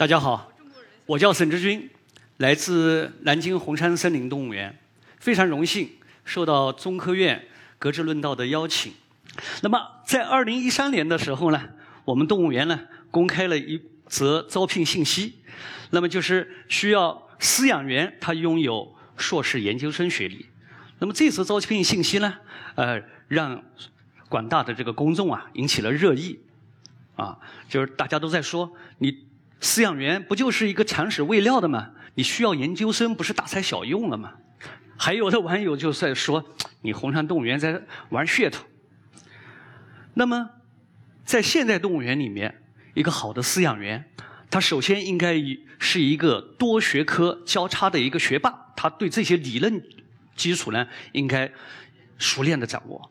大家好，我叫沈志军，来自南京红山森林动物园，非常荣幸受到中科院格致论道的邀请。那么，在二零一三年的时候呢，我们动物园呢公开了一则招聘信息，那么就是需要饲养员他拥有硕士研究生学历。那么这则招聘信息呢，呃，让广大的这个公众啊引起了热议，啊，就是大家都在说你。饲养员不就是一个铲屎喂料的吗？你需要研究生，不是大材小用了吗？还有的网友就在说，你红山动物园在玩噱头。那么，在现代动物园里面，一个好的饲养员，他首先应该是一个多学科交叉的一个学霸，他对这些理论基础呢，应该熟练的掌握。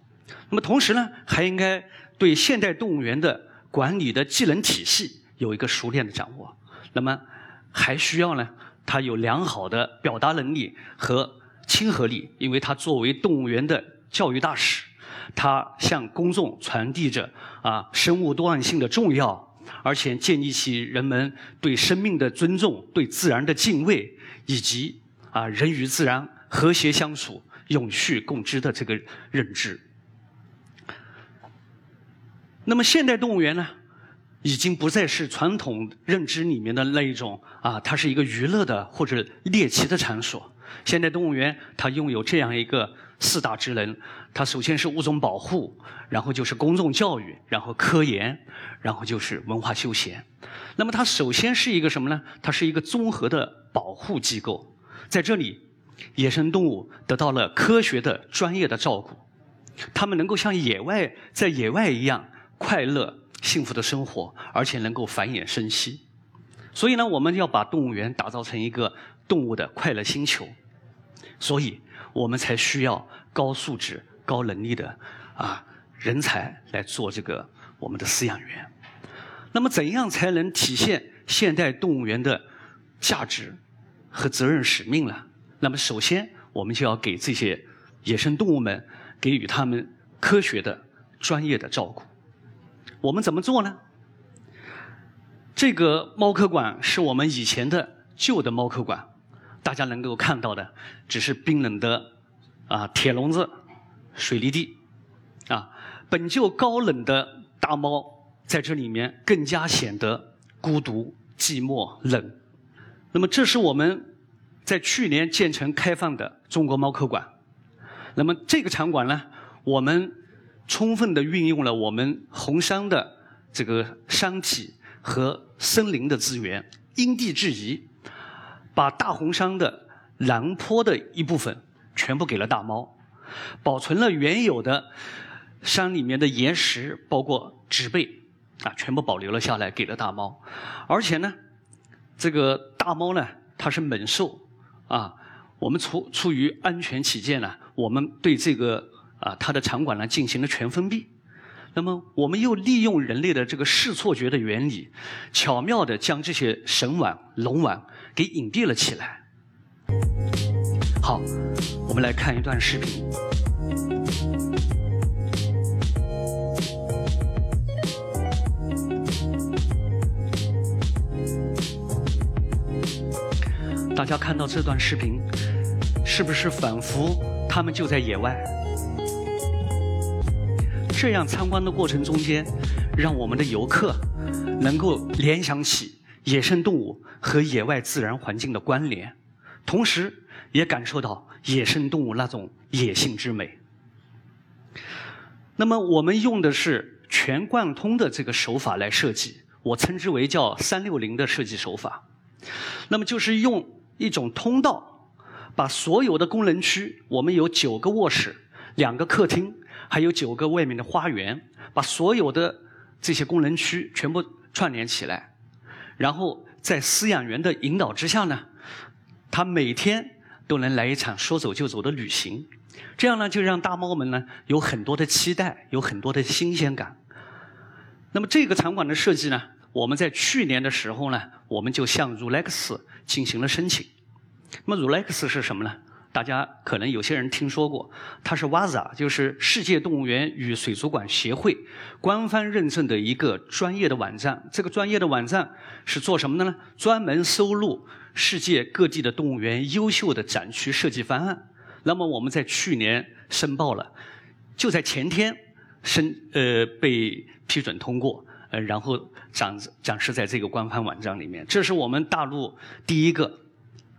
那么同时呢，还应该对现代动物园的管理的技能体系。有一个熟练的掌握，那么还需要呢，他有良好的表达能力和亲和力，因为他作为动物园的教育大使，他向公众传递着啊生物多样性的重要，而且建立起人们对生命的尊重、对自然的敬畏，以及啊人与自然和谐相处、永续共知的这个认知。那么现代动物园呢？已经不再是传统认知里面的那一种啊，它是一个娱乐的或者猎奇的场所。现代动物园它拥有这样一个四大职能：它首先是物种保护，然后就是公众教育，然后科研，然后就是文化休闲。那么它首先是一个什么呢？它是一个综合的保护机构，在这里，野生动物得到了科学的专业的照顾，它们能够像野外在野外一样快乐。幸福的生活，而且能够繁衍生息，所以呢，我们要把动物园打造成一个动物的快乐星球，所以我们才需要高素质、高能力的啊人才来做这个我们的饲养员。那么，怎样才能体现现代动物园的价值和责任使命呢？那么，首先我们就要给这些野生动物们给予他们科学的、专业的照顾。我们怎么做呢？这个猫科馆是我们以前的旧的猫科馆，大家能够看到的只是冰冷的啊铁笼子、水泥地啊，本就高冷的大猫在这里面更加显得孤独、寂寞、冷。那么，这是我们在去年建成开放的中国猫科馆。那么，这个场馆呢，我们。充分的运用了我们红山的这个山体和森林的资源，因地制宜，把大红山的南坡的一部分全部给了大猫，保存了原有的山里面的岩石，包括植被啊，全部保留了下来，给了大猫。而且呢，这个大猫呢，它是猛兽啊，我们出出于安全起见呢，我们对这个。啊，它的场馆呢进行了全封闭，那么我们又利用人类的这个视错觉的原理，巧妙的将这些神碗、龙碗给隐蔽了起来。好，我们来看一段视频。大家看到这段视频，是不是仿佛他们就在野外？这样参观的过程中间，让我们的游客能够联想起野生动物和野外自然环境的关联，同时也感受到野生动物那种野性之美。那么，我们用的是全贯通的这个手法来设计，我称之为叫“三六零”的设计手法。那么，就是用一种通道，把所有的功能区，我们有九个卧室，两个客厅。还有九个外面的花园，把所有的这些功能区全部串联起来，然后在饲养员的引导之下呢，他每天都能来一场说走就走的旅行，这样呢就让大猫们呢有很多的期待，有很多的新鲜感。那么这个场馆的设计呢，我们在去年的时候呢，我们就向 Rolex 进行了申请。那么 Rolex 是什么呢大家可能有些人听说过，它是 WAZA，就是世界动物园与水族馆协会官方认证的一个专业的网站。这个专业的网站是做什么的呢？专门收录世界各地的动物园优秀的展区设计方案。那么我们在去年申报了，就在前天申呃被批准通过，呃然后展展示在这个官方网站里面。这是我们大陆第一个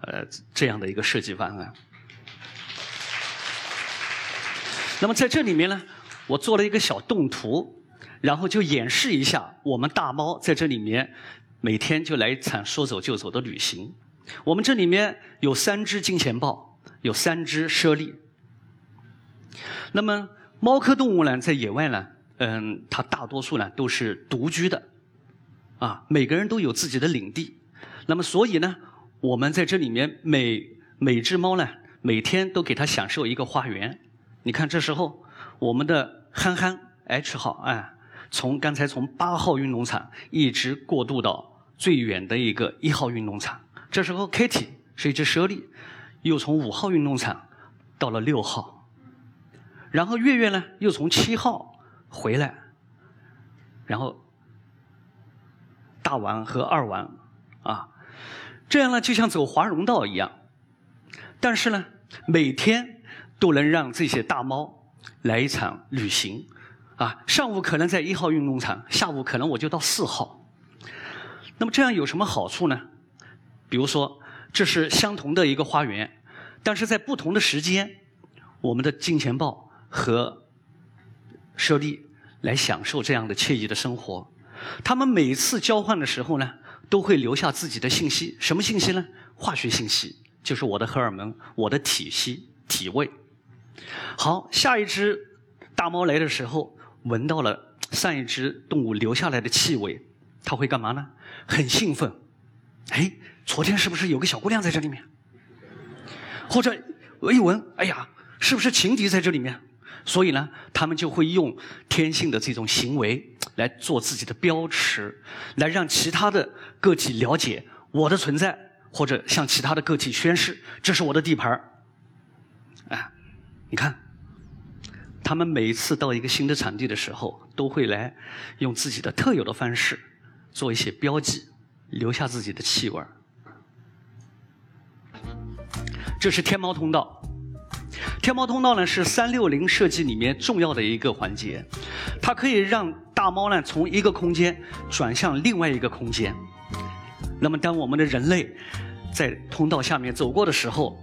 呃这样的一个设计方案。那么在这里面呢，我做了一个小动图，然后就演示一下我们大猫在这里面每天就来一场说走就走的旅行。我们这里面有三只金钱豹，有三只猞猁。那么猫科动物呢，在野外呢，嗯，它大多数呢都是独居的，啊，每个人都有自己的领地。那么所以呢，我们在这里面每每只猫呢，每天都给它享受一个花园。你看，这时候我们的憨憨 H 号，哎，从刚才从八号运动场一直过渡到最远的一个一号运动场。这时候 Kitty 是一只猞猁，又从五号运动场到了六号，然后月月呢又从七号回来，然后大王和二王啊，这样呢就像走华容道一样，但是呢每天。都能让这些大猫来一场旅行，啊，上午可能在一号运动场，下午可能我就到四号。那么这样有什么好处呢？比如说，这是相同的一个花园，但是在不同的时间，我们的金钱豹和猞猁来享受这样的惬意的生活。他们每次交换的时候呢，都会留下自己的信息，什么信息呢？化学信息，就是我的荷尔蒙、我的体息、体味。好，下一只大猫来的时候，闻到了上一只动物留下来的气味，它会干嘛呢？很兴奋，哎，昨天是不是有个小姑娘在这里面？或者闻一闻，哎呀，是不是情敌在这里面？所以呢，他们就会用天性的这种行为来做自己的标识，来让其他的个体了解我的存在，或者向其他的个体宣示这是我的地盘儿，啊。你看，他们每一次到一个新的场地的时候，都会来用自己的特有的方式做一些标记，留下自己的气味儿。这是天猫通道，天猫通道呢是三六零设计里面重要的一个环节，它可以让大猫呢从一个空间转向另外一个空间。那么，当我们的人类在通道下面走过的时候，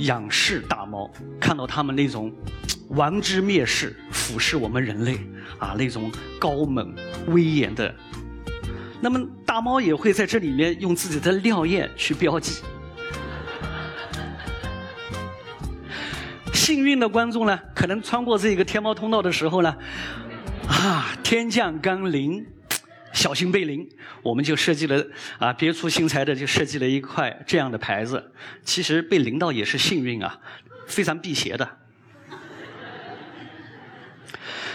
仰视大猫，看到它们那种王之蔑视、俯视我们人类啊那种高猛威严的，那么大猫也会在这里面用自己的尿液去标记。幸运的观众呢，可能穿过这个天猫通道的时候呢，啊，天降甘霖。小心被淋，我们就设计了啊，别出心裁的就设计了一块这样的牌子。其实被淋到也是幸运啊，非常辟邪的。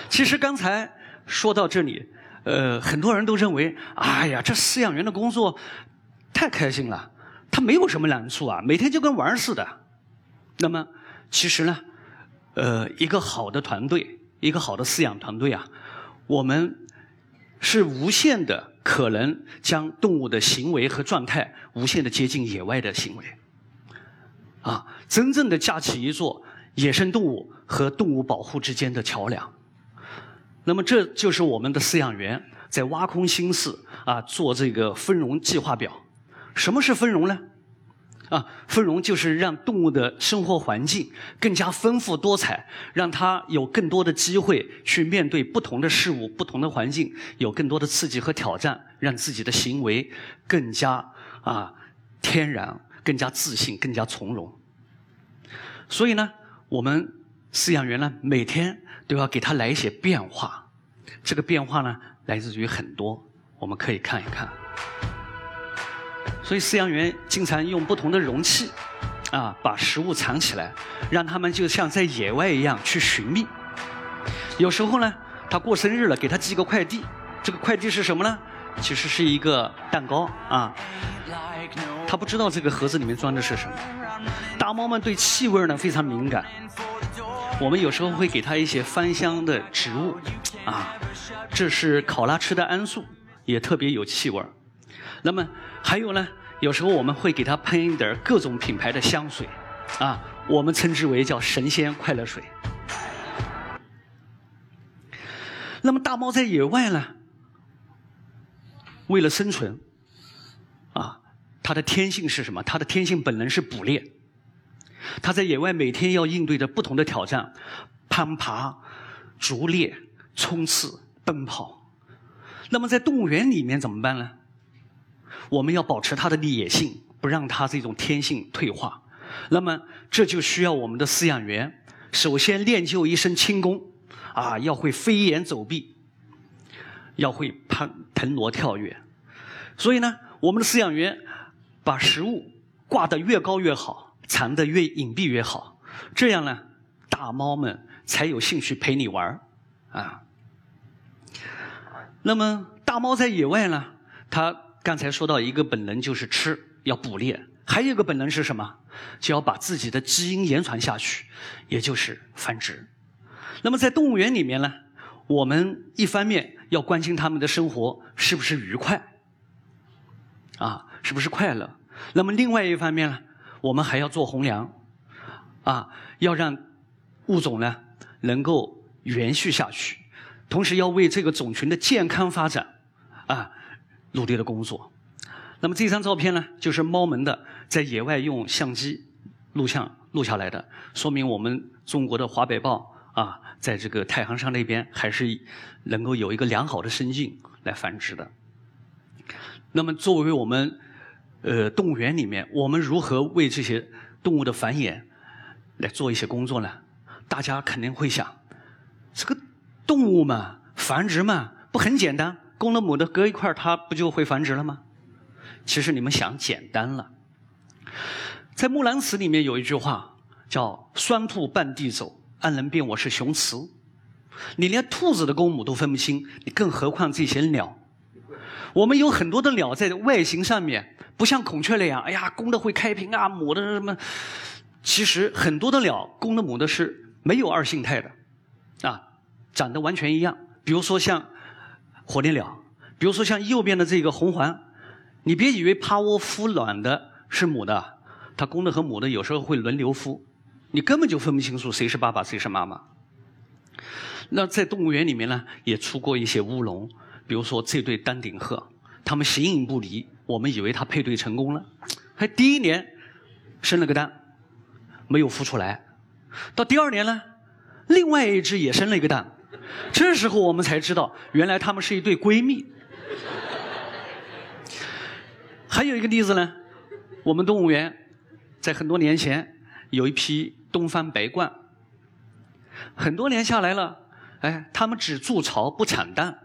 其实刚才说到这里，呃，很多人都认为，哎呀，这饲养员的工作太开心了，他没有什么难处啊，每天就跟玩似的。那么，其实呢，呃，一个好的团队，一个好的饲养团队啊，我们。是无限的可能将动物的行为和状态无限的接近野外的行为，啊，真正的架起一座野生动物和动物保护之间的桥梁。那么这就是我们的饲养员在挖空心思啊做这个分容计划表。什么是分容呢？啊，分容就是让动物的生活环境更加丰富多彩，让它有更多的机会去面对不同的事物、不同的环境，有更多的刺激和挑战，让自己的行为更加啊天然、更加自信、更加从容。所以呢，我们饲养员呢，每天都要给它来一些变化。这个变化呢，来自于很多，我们可以看一看。所以饲养员经常用不同的容器，啊，把食物藏起来，让他们就像在野外一样去寻觅。有时候呢，他过生日了，给他寄个快递，这个快递是什么呢？其实是一个蛋糕啊。他不知道这个盒子里面装的是什么。大猫们对气味呢非常敏感，我们有时候会给它一些芳香的植物，啊，这是考拉吃的桉树，也特别有气味那么还有呢，有时候我们会给它喷一点各种品牌的香水，啊，我们称之为叫神仙快乐水。那么大猫在野外呢，为了生存，啊，它的天性是什么？它的天性本能是捕猎。它在野外每天要应对着不同的挑战，攀爬、逐猎、冲刺、奔跑。那么在动物园里面怎么办呢？我们要保持它的野性，不让它这种天性退化。那么这就需要我们的饲养员首先练就一身轻功，啊，要会飞檐走壁，要会攀腾挪跳跃。所以呢，我们的饲养员把食物挂得越高越好，藏得越隐蔽越好，这样呢，大猫们才有兴趣陪你玩啊。那么大猫在野外呢，它。刚才说到一个本能就是吃，要捕猎；还有一个本能是什么？就要把自己的基因延传下去，也就是繁殖。那么在动物园里面呢，我们一方面要关心他们的生活是不是愉快，啊，是不是快乐？那么另外一方面呢，我们还要做红粮，啊，要让物种呢能够延续下去，同时要为这个种群的健康发展，啊。努力的工作。那么这张照片呢，就是猫门的在野外用相机录像录下来的，说明我们中国的华北豹啊，在这个太行山那边还是能够有一个良好的生境来繁殖的。那么作为我们呃动物园里面，我们如何为这些动物的繁衍来做一些工作呢？大家肯定会想，这个动物嘛，繁殖嘛，不很简单？公的母的隔一块它不就会繁殖了吗？其实你们想简单了，在《木兰辞》里面有一句话叫“双兔傍地走，安能辨我是雄雌”。你连兔子的公母都分不清，你更何况这些鸟？我们有很多的鸟在外形上面不像孔雀那样，哎呀，公的会开屏啊，母的什么？其实很多的鸟，公的母的是没有二性态的，啊，长得完全一样。比如说像。火烈鸟，比如说像右边的这个红环，你别以为趴窝孵卵的是母的，它公的和母的有时候会轮流孵，你根本就分不清楚谁是爸爸谁是妈妈。那在动物园里面呢，也出过一些乌龙，比如说这对丹顶鹤，它们形影不离，我们以为它配对成功了，还第一年生了个蛋，没有孵出来，到第二年呢，另外一只也生了一个蛋。这时候我们才知道，原来她们是一对闺蜜。还有一个例子呢，我们动物园在很多年前有一批东方白鹳，很多年下来了，哎，它们只筑巢不产蛋，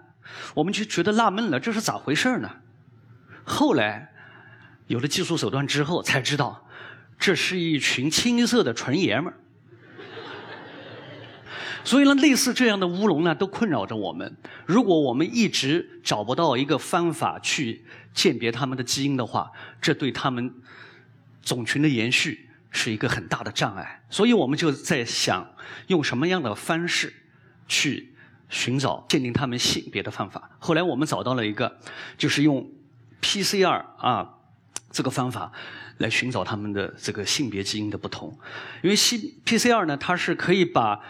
我们就觉得纳闷了，这是咋回事呢？后来有了技术手段之后，才知道这是一群青色的纯爷们儿。所以呢，类似这样的乌龙呢，都困扰着我们。如果我们一直找不到一个方法去鉴别它们的基因的话，这对它们种群的延续是一个很大的障碍。所以我们就在想，用什么样的方式去寻找鉴定它们性别的方法。后来我们找到了一个，就是用 PCR 啊这个方法来寻找它们的这个性别基因的不同。因为 C PCR 呢，它是可以把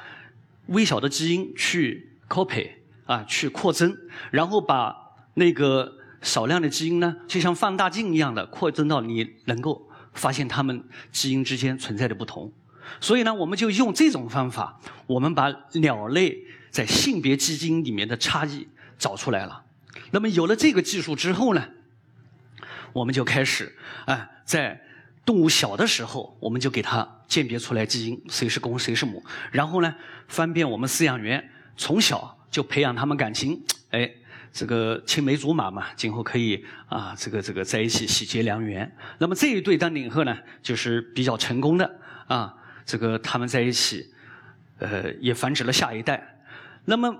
微小的基因去 copy 啊，去扩增，然后把那个少量的基因呢，就像放大镜一样的扩增到你能够发现它们基因之间存在的不同。所以呢，我们就用这种方法，我们把鸟类在性别基因里面的差异找出来了。那么有了这个技术之后呢，我们就开始啊，在动物小的时候，我们就给它。鉴别出来基因谁是公谁是母，然后呢，方便我们饲养员从小就培养他们感情，哎，这个青梅竹马嘛，今后可以啊，这个这个在一起喜结良缘。那么这一对丹顶鹤呢，就是比较成功的啊，这个他们在一起，呃，也繁殖了下一代。那么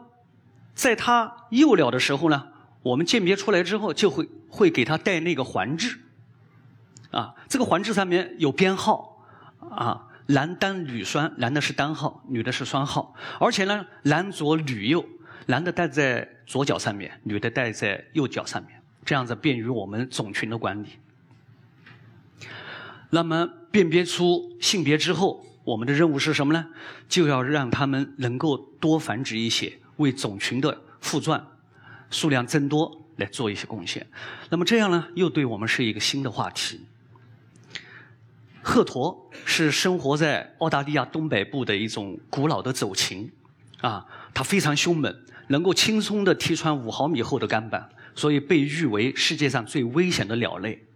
在它幼鸟的时候呢，我们鉴别出来之后，就会会给它带那个环质，啊，这个环质上面有编号。啊，男单女双，男的是单号，女的是双号，而且呢，男左女右，男的戴在左脚上面，女的戴在右脚上面，这样子便于我们种群的管理。那么辨别出性别之后，我们的任务是什么呢？就要让他们能够多繁殖一些，为种群的复壮、数量增多来做一些贡献。那么这样呢，又对我们是一个新的话题。鹤鸵是生活在澳大利亚东北部的一种古老的走禽，啊，它非常凶猛，能够轻松地踢穿五毫米厚的钢板，所以被誉为世界上最危险的鸟类。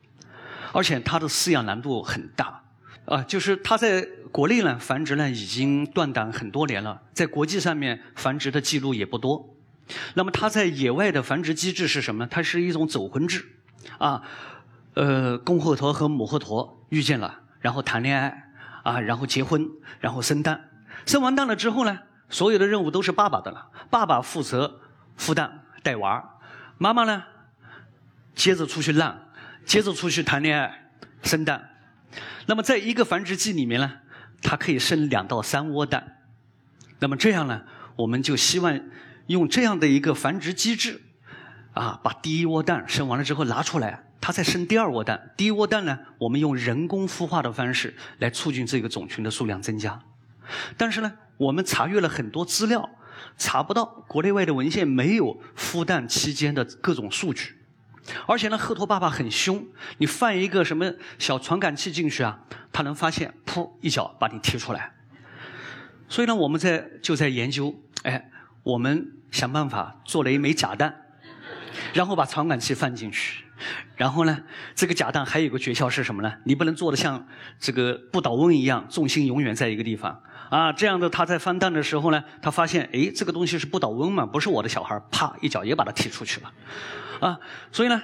而且它的饲养难度很大，啊，就是它在国内呢繁殖呢已经断档很多年了，在国际上面繁殖的记录也不多。那么它在野外的繁殖机制是什么呢？它是一种走婚制，啊，呃，公鹤鸵和母鹤鸵遇见了。然后谈恋爱，啊，然后结婚，然后生蛋，生完蛋了之后呢，所有的任务都是爸爸的了。爸爸负责孵蛋带娃妈妈呢，接着出去浪，接着出去谈恋爱，生蛋。那么在一个繁殖季里面呢，它可以生两到三窝蛋。那么这样呢，我们就希望用这样的一个繁殖机制，啊，把第一窝蛋生完了之后拿出来。它在生第二窝蛋，第一窝蛋呢，我们用人工孵化的方式来促进这个种群的数量增加。但是呢，我们查阅了很多资料，查不到国内外的文献没有孵蛋期间的各种数据。而且呢，鹤鸵爸爸很凶，你放一个什么小传感器进去啊，它能发现，噗一脚把你踢出来。所以呢，我们在就在研究，哎，我们想办法做了一枚假蛋，然后把传感器放进去。然后呢，这个假蛋还有个诀窍是什么呢？你不能做的像这个不倒翁一样，重心永远在一个地方啊。这样的他在翻蛋的时候呢，他发现哎，这个东西是不倒翁嘛，不是我的小孩，啪一脚也把他踢出去了，啊。所以呢，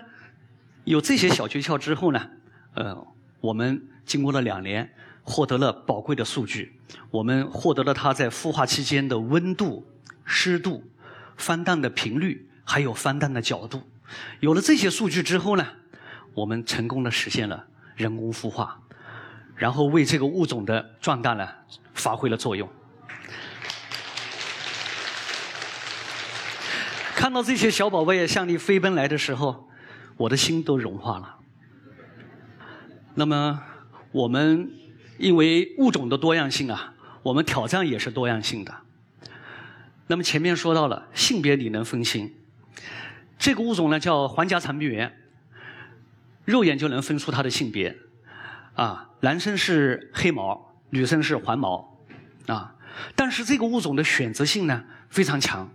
有这些小诀窍之后呢，呃，我们经过了两年，获得了宝贵的数据，我们获得了它在孵化期间的温度、湿度、翻蛋的频率，还有翻蛋的角度。有了这些数据之后呢，我们成功的实现了人工孵化，然后为这个物种的壮大呢发挥了作用。看到这些小宝贝向你飞奔来的时候，我的心都融化了。那么，我们因为物种的多样性啊，我们挑战也是多样性的。那么前面说到了性别，你能分清？这个物种呢叫皇家长臂猿，肉眼就能分出它的性别，啊，男生是黑毛，女生是黄毛，啊，但是这个物种的选择性呢非常强，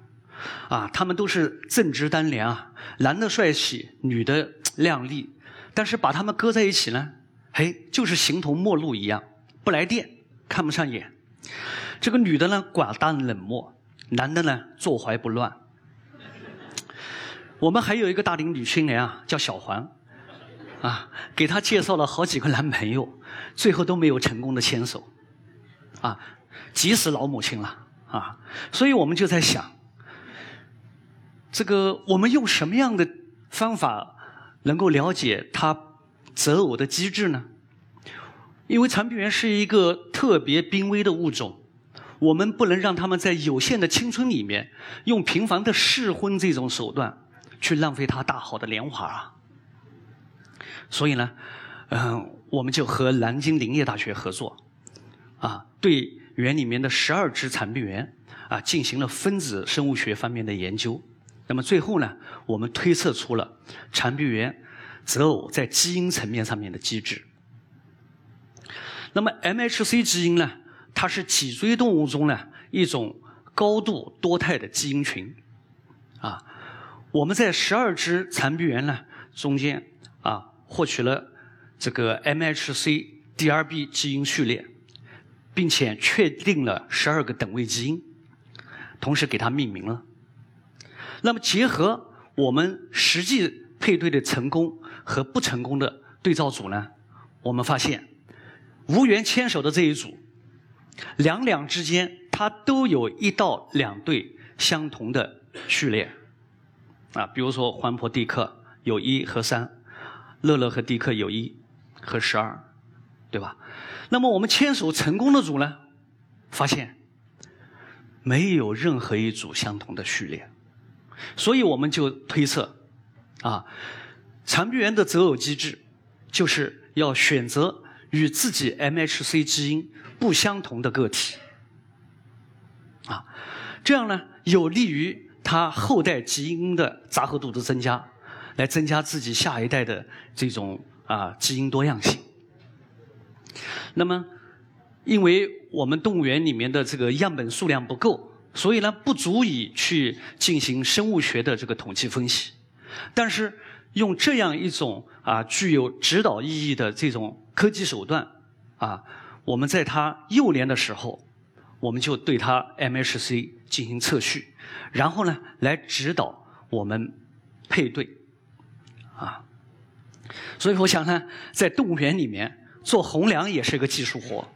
啊，他们都是正直单廉啊，男的帅气，女的靓丽，但是把他们搁在一起呢，嘿，就是形同陌路一样，不来电，看不上眼。这个女的呢寡淡冷漠，男的呢坐怀不乱。我们还有一个大龄女青年啊，叫小黄，啊，给她介绍了好几个男朋友，最后都没有成功的牵手，啊，急死老母亲了啊！所以我们就在想，这个我们用什么样的方法能够了解她择偶的机制呢？因为长臂猿是一个特别濒危的物种，我们不能让他们在有限的青春里面用频繁的试婚这种手段。去浪费它大好的年华啊！所以呢，嗯，我们就和南京林业大学合作，啊，对园里面的十二只长臂猿啊进行了分子生物学方面的研究。那么最后呢，我们推测出了长臂猿择偶在基因层面上面的机制。那么 MHC 基因呢，它是脊椎动物中呢一种高度多态的基因群，啊。我们在十二只残臂猿呢中间啊获取了这个 MHC DRB 基因序列，并且确定了十二个等位基因，同时给它命名了。那么结合我们实际配对的成功和不成功的对照组呢，我们发现无缘牵手的这一组，两两之间它都有一到两对相同的序列。啊，比如说黄婆蒂克有一和三，乐乐和蒂克有一和十二，对吧？那么我们牵手成功的组呢，发现没有任何一组相同的序列，所以我们就推测，啊，长臂猿的择偶机制就是要选择与自己 MHC 基因不相同的个体，啊，这样呢有利于他后代基因的杂合度的增加，来增加自己下一代的这种啊基因多样性。那么，因为我们动物园里面的这个样本数量不够，所以呢不足以去进行生物学的这个统计分析。但是用这样一种啊具有指导意义的这种科技手段啊，我们在它幼年的时候，我们就对它 MHC 进行测序，然后呢来指导我们配对啊。所以我想呢，在动物园里面。做红娘也是个技术活，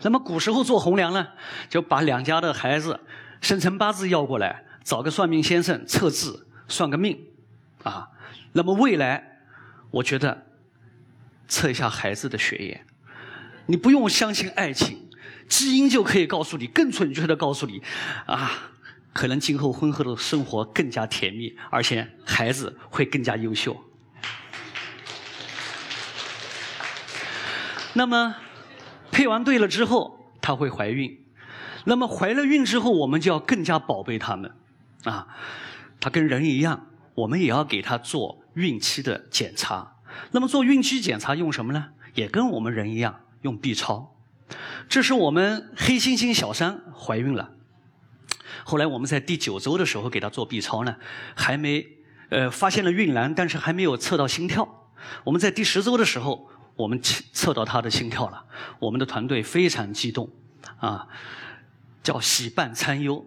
那么古时候做红娘呢，就把两家的孩子生辰八字要过来，找个算命先生测字算个命，啊，那么未来我觉得测一下孩子的血液，你不用相信爱情，基因就可以告诉你，更准确的告诉你，啊，可能今后婚后的生活更加甜蜜，而且孩子会更加优秀。那么，配完对了之后，她会怀孕。那么怀了孕之后，我们就要更加宝贝他们，啊，她跟人一样，我们也要给她做孕期的检查。那么做孕期检查用什么呢？也跟我们人一样，用 B 超。这是我们黑猩猩小山怀孕了，后来我们在第九周的时候给他做 B 超呢，还没呃发现了孕囊，但是还没有测到心跳。我们在第十周的时候。我们测测到他的心跳了，我们的团队非常激动，啊，叫喜伴参忧，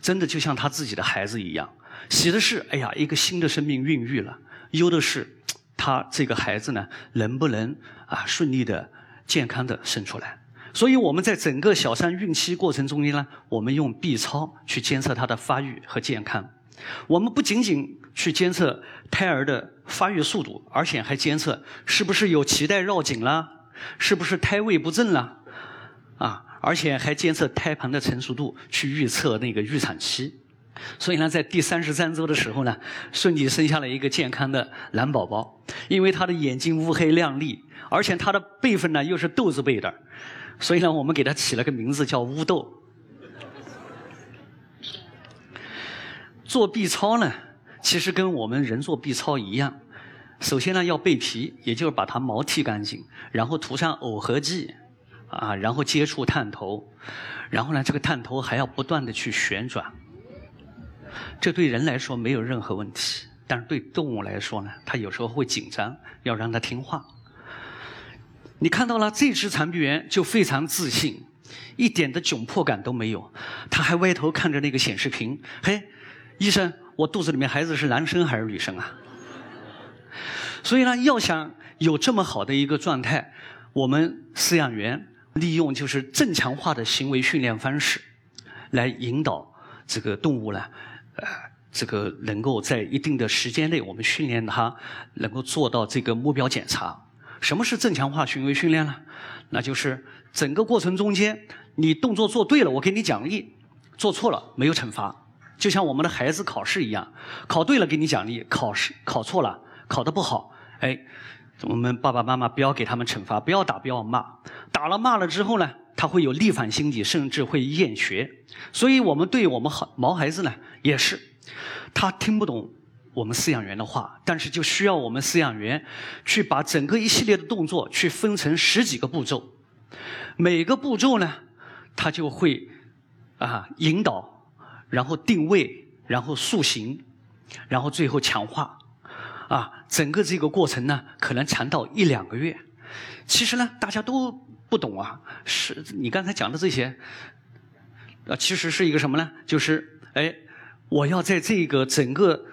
真的就像他自己的孩子一样。喜的是，哎呀，一个新的生命孕育了；忧的是，他这个孩子呢，能不能啊顺利的、健康的生出来？所以我们在整个小三孕期过程中间呢，我们用 B 超去监测她的发育和健康。我们不仅仅去监测胎儿的发育速度，而且还监测是不是有脐带绕颈啦，是不是胎位不正啦，啊，而且还监测胎盘的成熟度，去预测那个预产期。所以呢，在第三十三周的时候呢，顺利生下了一个健康的男宝宝。因为他的眼睛乌黑亮丽，而且他的辈分呢又是豆子辈的，所以呢，我们给它起了个名字叫乌豆。做 B 超呢，其实跟我们人做 B 超一样。首先呢，要备皮，也就是把它毛剃干净，然后涂上耦合剂，啊，然后接触探头，然后呢，这个探头还要不断的去旋转。这对人来说没有任何问题，但是对动物来说呢，它有时候会紧张，要让它听话。你看到了这只残臂猿就非常自信，一点的窘迫感都没有，它还歪头看着那个显示屏，嘿。医生，我肚子里面孩子是男生还是女生啊？所以呢，要想有这么好的一个状态，我们饲养员利用就是正强化的行为训练方式，来引导这个动物呢，呃，这个能够在一定的时间内，我们训练它能够做到这个目标检查。什么是正强化行为训练呢？那就是整个过程中间，你动作做对了，我给你奖励；做错了，没有惩罚。就像我们的孩子考试一样，考对了给你奖励，考试考错了，考得不好，哎，我们爸爸妈妈不要给他们惩罚，不要打，不要骂，打了骂了之后呢，他会有逆反心理，甚至会厌学。所以我们对我们好毛孩子呢，也是，他听不懂我们饲养员的话，但是就需要我们饲养员去把整个一系列的动作去分成十几个步骤，每个步骤呢，他就会啊引导。然后定位，然后塑形，然后最后强化，啊，整个这个过程呢，可能长到一两个月。其实呢，大家都不懂啊，是你刚才讲的这些，啊，其实是一个什么呢？就是，哎，我要在这个整个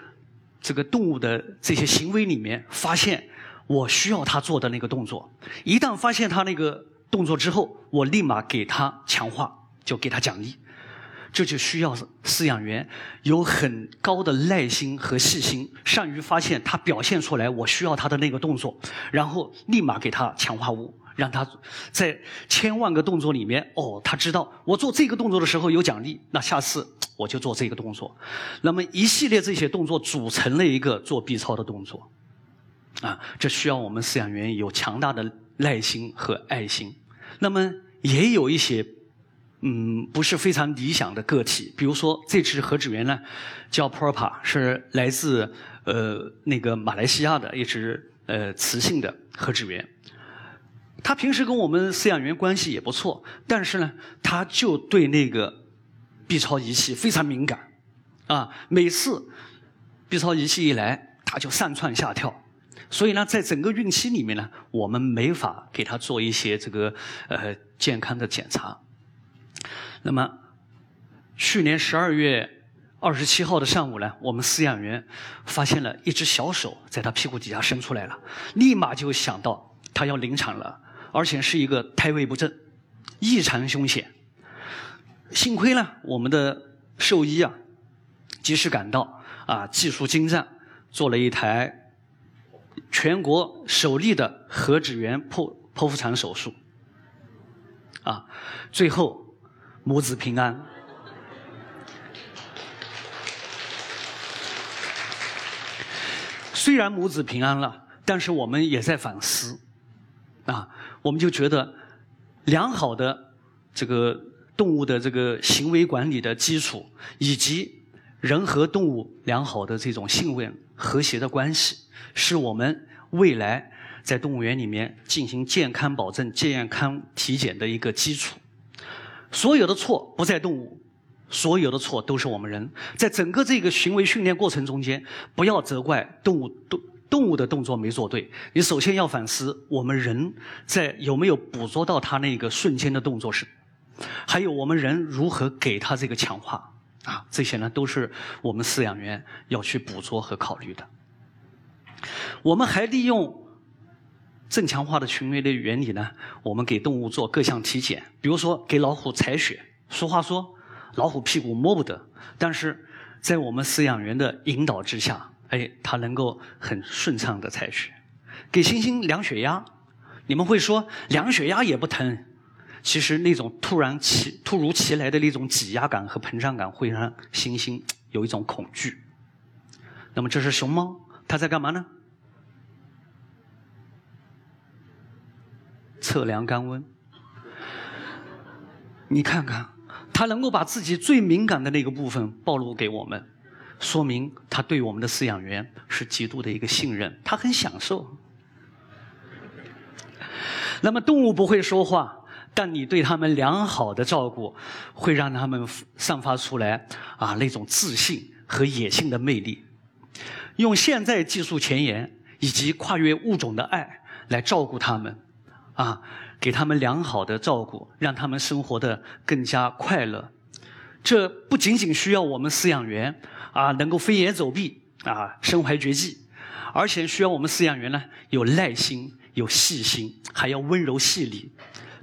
这个动物的这些行为里面，发现我需要它做的那个动作。一旦发现它那个动作之后，我立马给它强化，就给它奖励。这就需要饲养员有很高的耐心和细心，善于发现它表现出来我需要它的那个动作，然后立马给它强化物，让他在千万个动作里面，哦，他知道我做这个动作的时候有奖励，那下次我就做这个动作。那么一系列这些动作组成了一个做 B 超的动作，啊，这需要我们饲养员有强大的耐心和爱心。那么也有一些。嗯，不是非常理想的个体。比如说，这只何止猿呢，叫 Propa，是来自呃那个马来西亚的一只呃雌性的何止猿。他平时跟我们饲养员关系也不错，但是呢，他就对那个 B 超仪器非常敏感，啊，每次 B 超仪器一来，他就上蹿下跳。所以呢，在整个孕期里面呢，我们没法给他做一些这个呃健康的检查。那么，去年十二月二十七号的上午呢，我们饲养员发现了一只小手在他屁股底下伸出来了，立马就想到他要临产了，而且是一个胎位不正，异常凶险。幸亏呢，我们的兽医啊及时赶到，啊，技术精湛，做了一台全国首例的核脂源剖剖腹产手术，啊，最后。母子平安。虽然母子平安了，但是我们也在反思，啊，我们就觉得良好的这个动物的这个行为管理的基础，以及人和动物良好的这种信任和谐的关系，是我们未来在动物园里面进行健康保证、健康体检的一个基础。所有的错不在动物，所有的错都是我们人。在整个这个行为训练过程中间，不要责怪动物动动物的动作没做对，你首先要反思我们人在有没有捕捉到它那个瞬间的动作是，还有我们人如何给它这个强化啊，这些呢都是我们饲养员要去捕捉和考虑的。我们还利用。正强化的群围的原理呢？我们给动物做各项体检，比如说给老虎采血。俗话说，老虎屁股摸不得，但是在我们饲养员的引导之下，哎，它能够很顺畅的采血。给猩猩量血压，你们会说量血压也不疼，其实那种突然其突如其来的那种挤压感和膨胀感，会让猩猩有一种恐惧。那么这是熊猫，它在干嘛呢？测量肛温，你看看，它能够把自己最敏感的那个部分暴露给我们，说明他对我们的饲养员是极度的一个信任，他很享受。那么动物不会说话，但你对他们良好的照顾，会让他们散发出来啊那种自信和野性的魅力。用现在技术前沿以及跨越物种的爱来照顾他们。啊，给他们良好的照顾，让他们生活的更加快乐。这不仅仅需要我们饲养员啊能够飞檐走壁啊身怀绝技，而且需要我们饲养员呢有耐心、有细心，还要温柔细腻。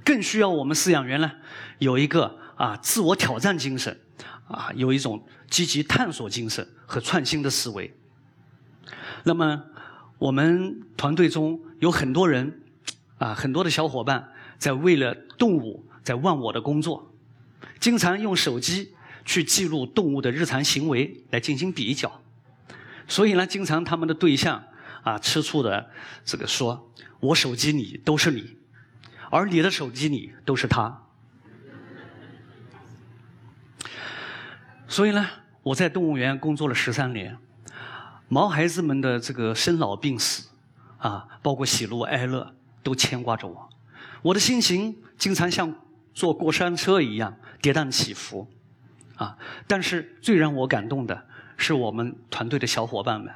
更需要我们饲养员呢有一个啊自我挑战精神，啊有一种积极探索精神和创新的思维。那么我们团队中有很多人。啊，很多的小伙伴在为了动物在忘我的工作，经常用手机去记录动物的日常行为来进行比较，所以呢，经常他们的对象啊吃醋的这个说：“我手机里都是你，而你的手机里都是他。”所以呢，我在动物园工作了十三年，毛孩子们的这个生老病死啊，包括喜怒哀乐。都牵挂着我，我的心情经常像坐过山车一样跌宕起伏，啊！但是最让我感动的是我们团队的小伙伴们，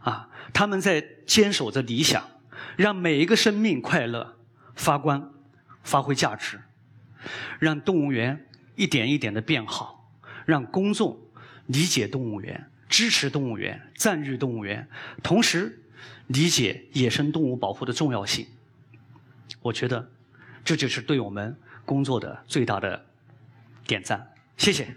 啊！他们在坚守着理想，让每一个生命快乐、发光、发挥价值，让动物园一点一点的变好，让公众理解动物园、支持动物园、赞誉动物园，同时理解野生动物保护的重要性。我觉得，这就是对我们工作的最大的点赞。谢谢。